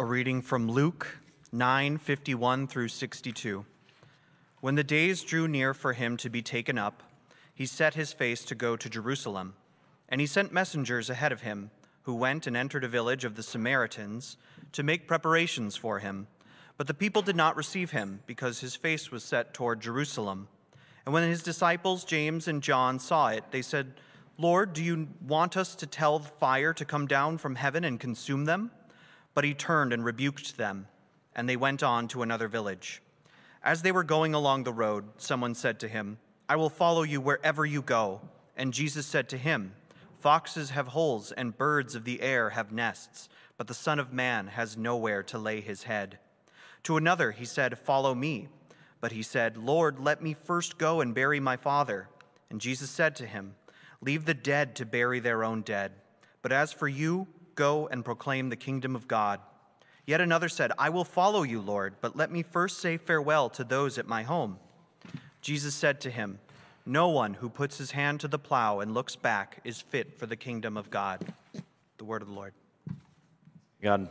A reading from Luke 9:51 through 62. When the days drew near for him to be taken up, he set his face to go to Jerusalem. And he sent messengers ahead of him, who went and entered a village of the Samaritans to make preparations for him. But the people did not receive him, because his face was set toward Jerusalem. And when his disciples, James and John, saw it, they said, Lord, do you want us to tell fire to come down from heaven and consume them? But he turned and rebuked them, and they went on to another village. As they were going along the road, someone said to him, I will follow you wherever you go. And Jesus said to him, Foxes have holes, and birds of the air have nests, but the Son of Man has nowhere to lay his head. To another he said, Follow me. But he said, Lord, let me first go and bury my father. And Jesus said to him, Leave the dead to bury their own dead. But as for you, go and proclaim the kingdom of God. Yet another said, I will follow you, Lord, but let me first say farewell to those at my home. Jesus said to him, No one who puts his hand to the plow and looks back is fit for the kingdom of God. The word of the Lord. God.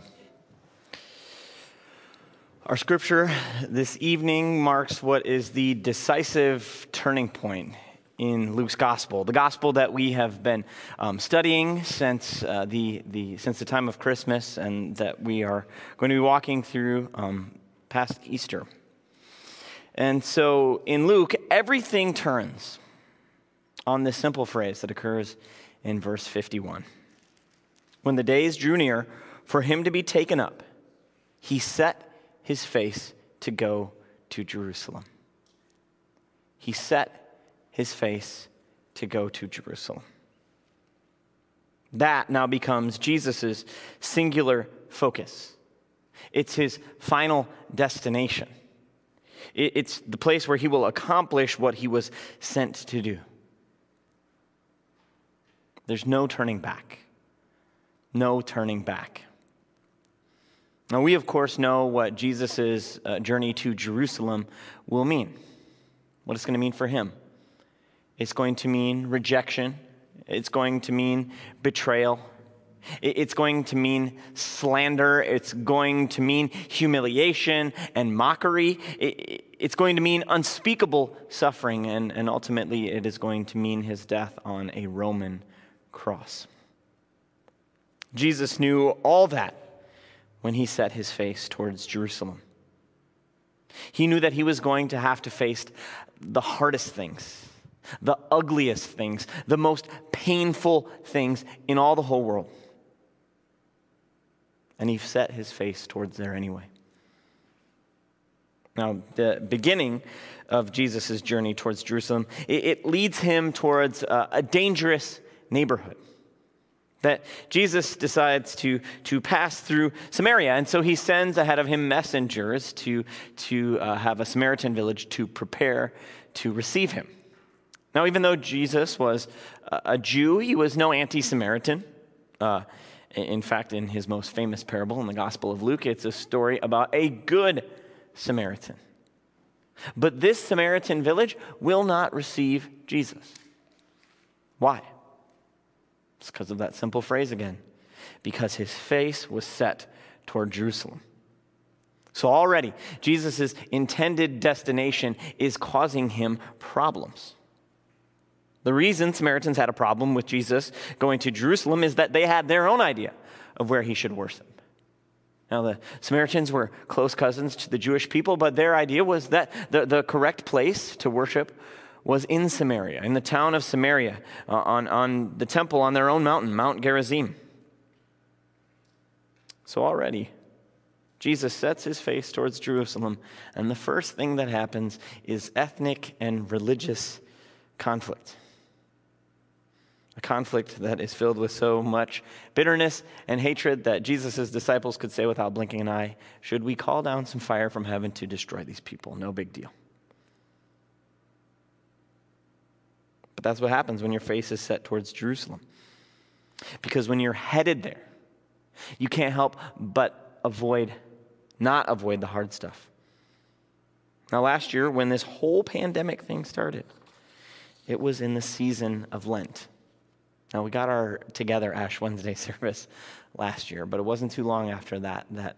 Our scripture this evening marks what is the decisive turning point in Luke's gospel, the gospel that we have been um, studying since, uh, the, the, since the time of Christmas and that we are going to be walking through um, past Easter. And so in Luke, everything turns on this simple phrase that occurs in verse 51. When the days drew near for him to be taken up, he set his face to go to Jerusalem. He set his face to go to Jerusalem. That now becomes Jesus' singular focus. It's his final destination. It's the place where he will accomplish what he was sent to do. There's no turning back. No turning back. Now, we, of course, know what Jesus' uh, journey to Jerusalem will mean, what it's going to mean for him. It's going to mean rejection, it's going to mean betrayal, it's going to mean slander, it's going to mean humiliation and mockery, it's going to mean unspeakable suffering, and, and ultimately, it is going to mean his death on a Roman cross. Jesus knew all that when he set his face towards Jerusalem. He knew that he was going to have to face the hardest things, the ugliest things, the most painful things in all the whole world. And he set his face towards there anyway. Now, the beginning of Jesus' journey towards Jerusalem, it, it leads him towards a, a dangerous neighborhood that Jesus decides to, to pass through Samaria. And so he sends ahead of him messengers to, to uh, have a Samaritan village to prepare to receive him. Now, even though Jesus was a Jew, he was no anti Samaritan. Uh, in fact, in his most famous parable in the Gospel of Luke, it's a story about a good Samaritan. But this Samaritan village will not receive Jesus. Why? It's because of that simple phrase again. Because his face was set toward Jerusalem. So already, Jesus' intended destination is causing him problems. The reason Samaritans had a problem with Jesus going to Jerusalem is that they had their own idea of where he should worship. Now, the Samaritans were close cousins to the Jewish people, but their idea was that the, the correct place to worship was in Samaria, in the town of Samaria, uh, on, on the temple on their own mountain, Mount Gerizim. So already, Jesus sets his face towards Jerusalem, and the first thing that happens is ethnic and religious conflict. A conflict that is filled with so much bitterness and hatred that Jesus' disciples could say without blinking an eye, Should we call down some fire from heaven to destroy these people? No big deal. But that's what happens when your face is set towards Jerusalem. Because when you're headed there, you can't help but avoid, not avoid the hard stuff. Now, last year, when this whole pandemic thing started, it was in the season of Lent. Now, we got our together Ash Wednesday service last year, but it wasn't too long after that that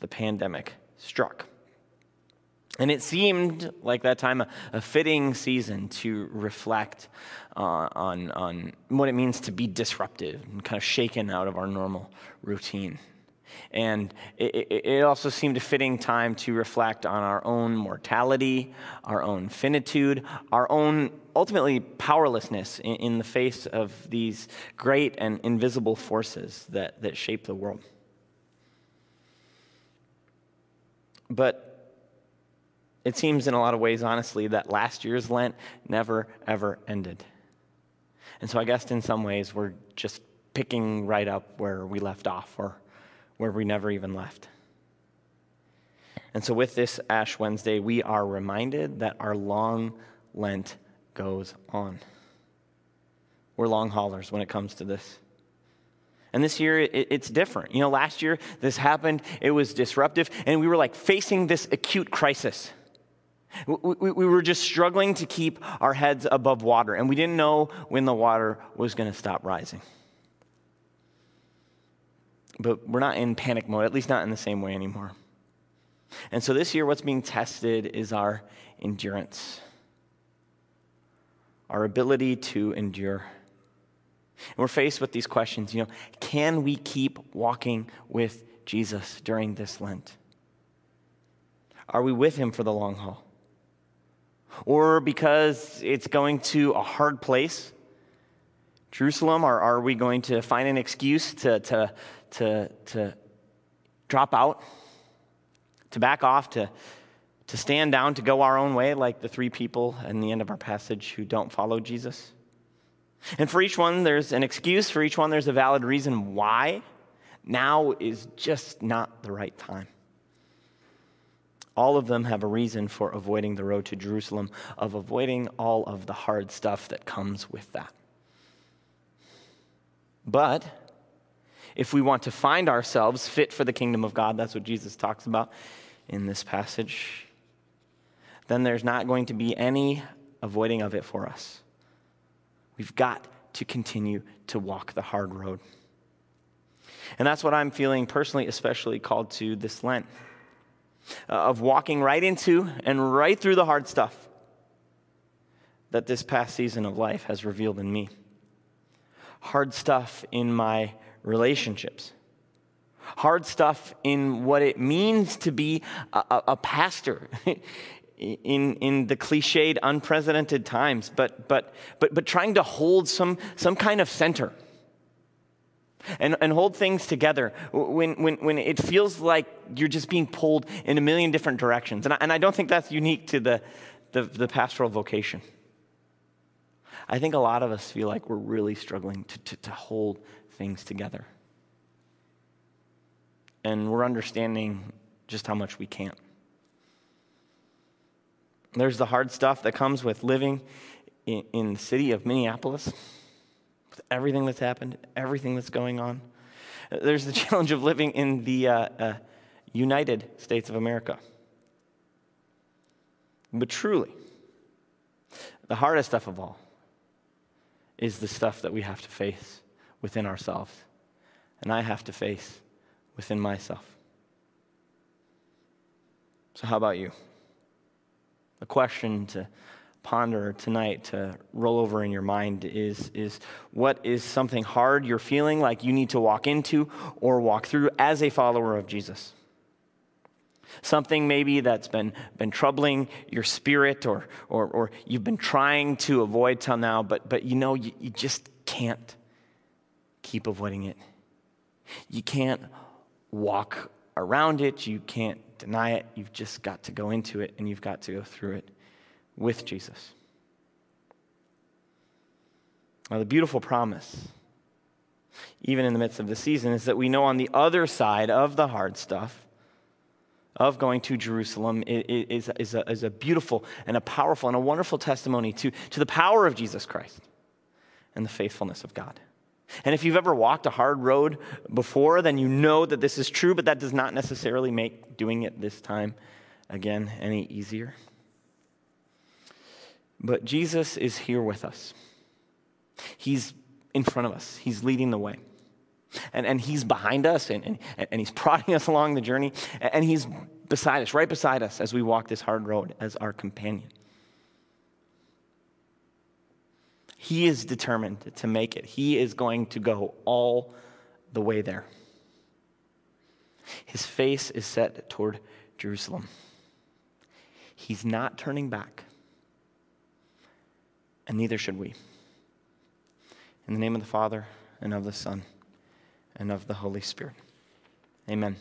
the pandemic struck. And it seemed like that time a, a fitting season to reflect uh, on, on what it means to be disruptive and kind of shaken out of our normal routine. And it, it, also seemed a fitting time to reflect on our own mortality, our own finitude, our own ultimately powerlessness in, in the face of these great and invisible forces that, that shape the world. But it seems, in a lot of ways, honestly, that last year's Lent never, ever ended. And so I guess in some ways we're just picking right up where we left off or where we never even left. And so with this Ash Wednesday, we are reminded that our long Lent goes on. We're long haulers when it comes to this. And this year, it's different. You know, last year, this happened, it was disruptive, and we were like facing this acute crisis. We, were just struggling to keep our heads above water, and we didn't know when the water was going to stop rising. But we're not in panic mode, at least not in the same way anymore. And so this year, what's being tested is our endurance, our ability to endure. And we're faced with these questions, you know, can we keep walking with Jesus during this Lent? Are we with him for the long haul? Or because it's going to a hard place, Jerusalem, or are we going to find an excuse to, to, to, to drop out, to back off, to, to stand down, to go our own way, like the three people in the end of our passage who don't follow Jesus? And for each one, there's an excuse. For each one, there's a valid reason why now is just not the right time. All of them have a reason for avoiding the road to Jerusalem, of avoiding all of the hard stuff that comes with that. But if we want to find ourselves fit for the kingdom of God, that's what Jesus talks about in this passage, then there's not going to be any avoiding of it for us. We've got to continue to walk the hard road. And that's what I'm feeling personally, especially called to this Lent uh, of walking right into and right through the hard stuff that this past season of life has revealed in me. Hard stuff in my relationships, hard stuff in what it means to be a, a, pastor in, in the cliched, unprecedented times, but, but, but, but trying to hold some, some kind of center and, and hold things together when, when, when it feels like you're just being pulled in a million different directions. And I, and I don't think that's unique to the, the, the pastoral vocation. I think a lot of us feel like we're really struggling to, to, to hold things together. And we're understanding just how much we can't. There's the hard stuff that comes with living in, in the city of Minneapolis, with everything that's happened, everything that's going on. There's the challenge of living in the uh, uh, United States of America. But truly, the hardest stuff of all is the stuff that we have to face within ourselves, and I have to face within myself. So, how about you? A question to ponder tonight, to roll over in your mind is, is what is something hard you're feeling like you need to walk into or walk through as a follower of Jesus? Something maybe that's been, been troubling your spirit or, or, or you've been trying to avoid till now, but, but you know you, you just can't keep avoiding it. You can't walk around it. You can't deny it. You've just got to go into it and you've got to go through it with Jesus. Now, the beautiful promise, even in the midst of the season, is that we know on the other side of the hard stuff, of going to Jerusalem, is, is, a, is a beautiful and a powerful and a wonderful testimony to, to the power of Jesus Christ and the faithfulness of God. And if you've ever walked a hard road before, then you know that this is true, but that does not necessarily make doing it this time again any easier. But Jesus is here with us. He's in front of us, He's leading the way. And, and he's behind us and, and, and he's prodding us along the journey. And he's beside us, right beside us as we walk this hard road as our companion. He is determined to make it. He is going to go all the way there. His face is set toward Jerusalem. He's not turning back, and neither should we. In the name of the Father, and of the Son, and of the Holy Spirit. Amen.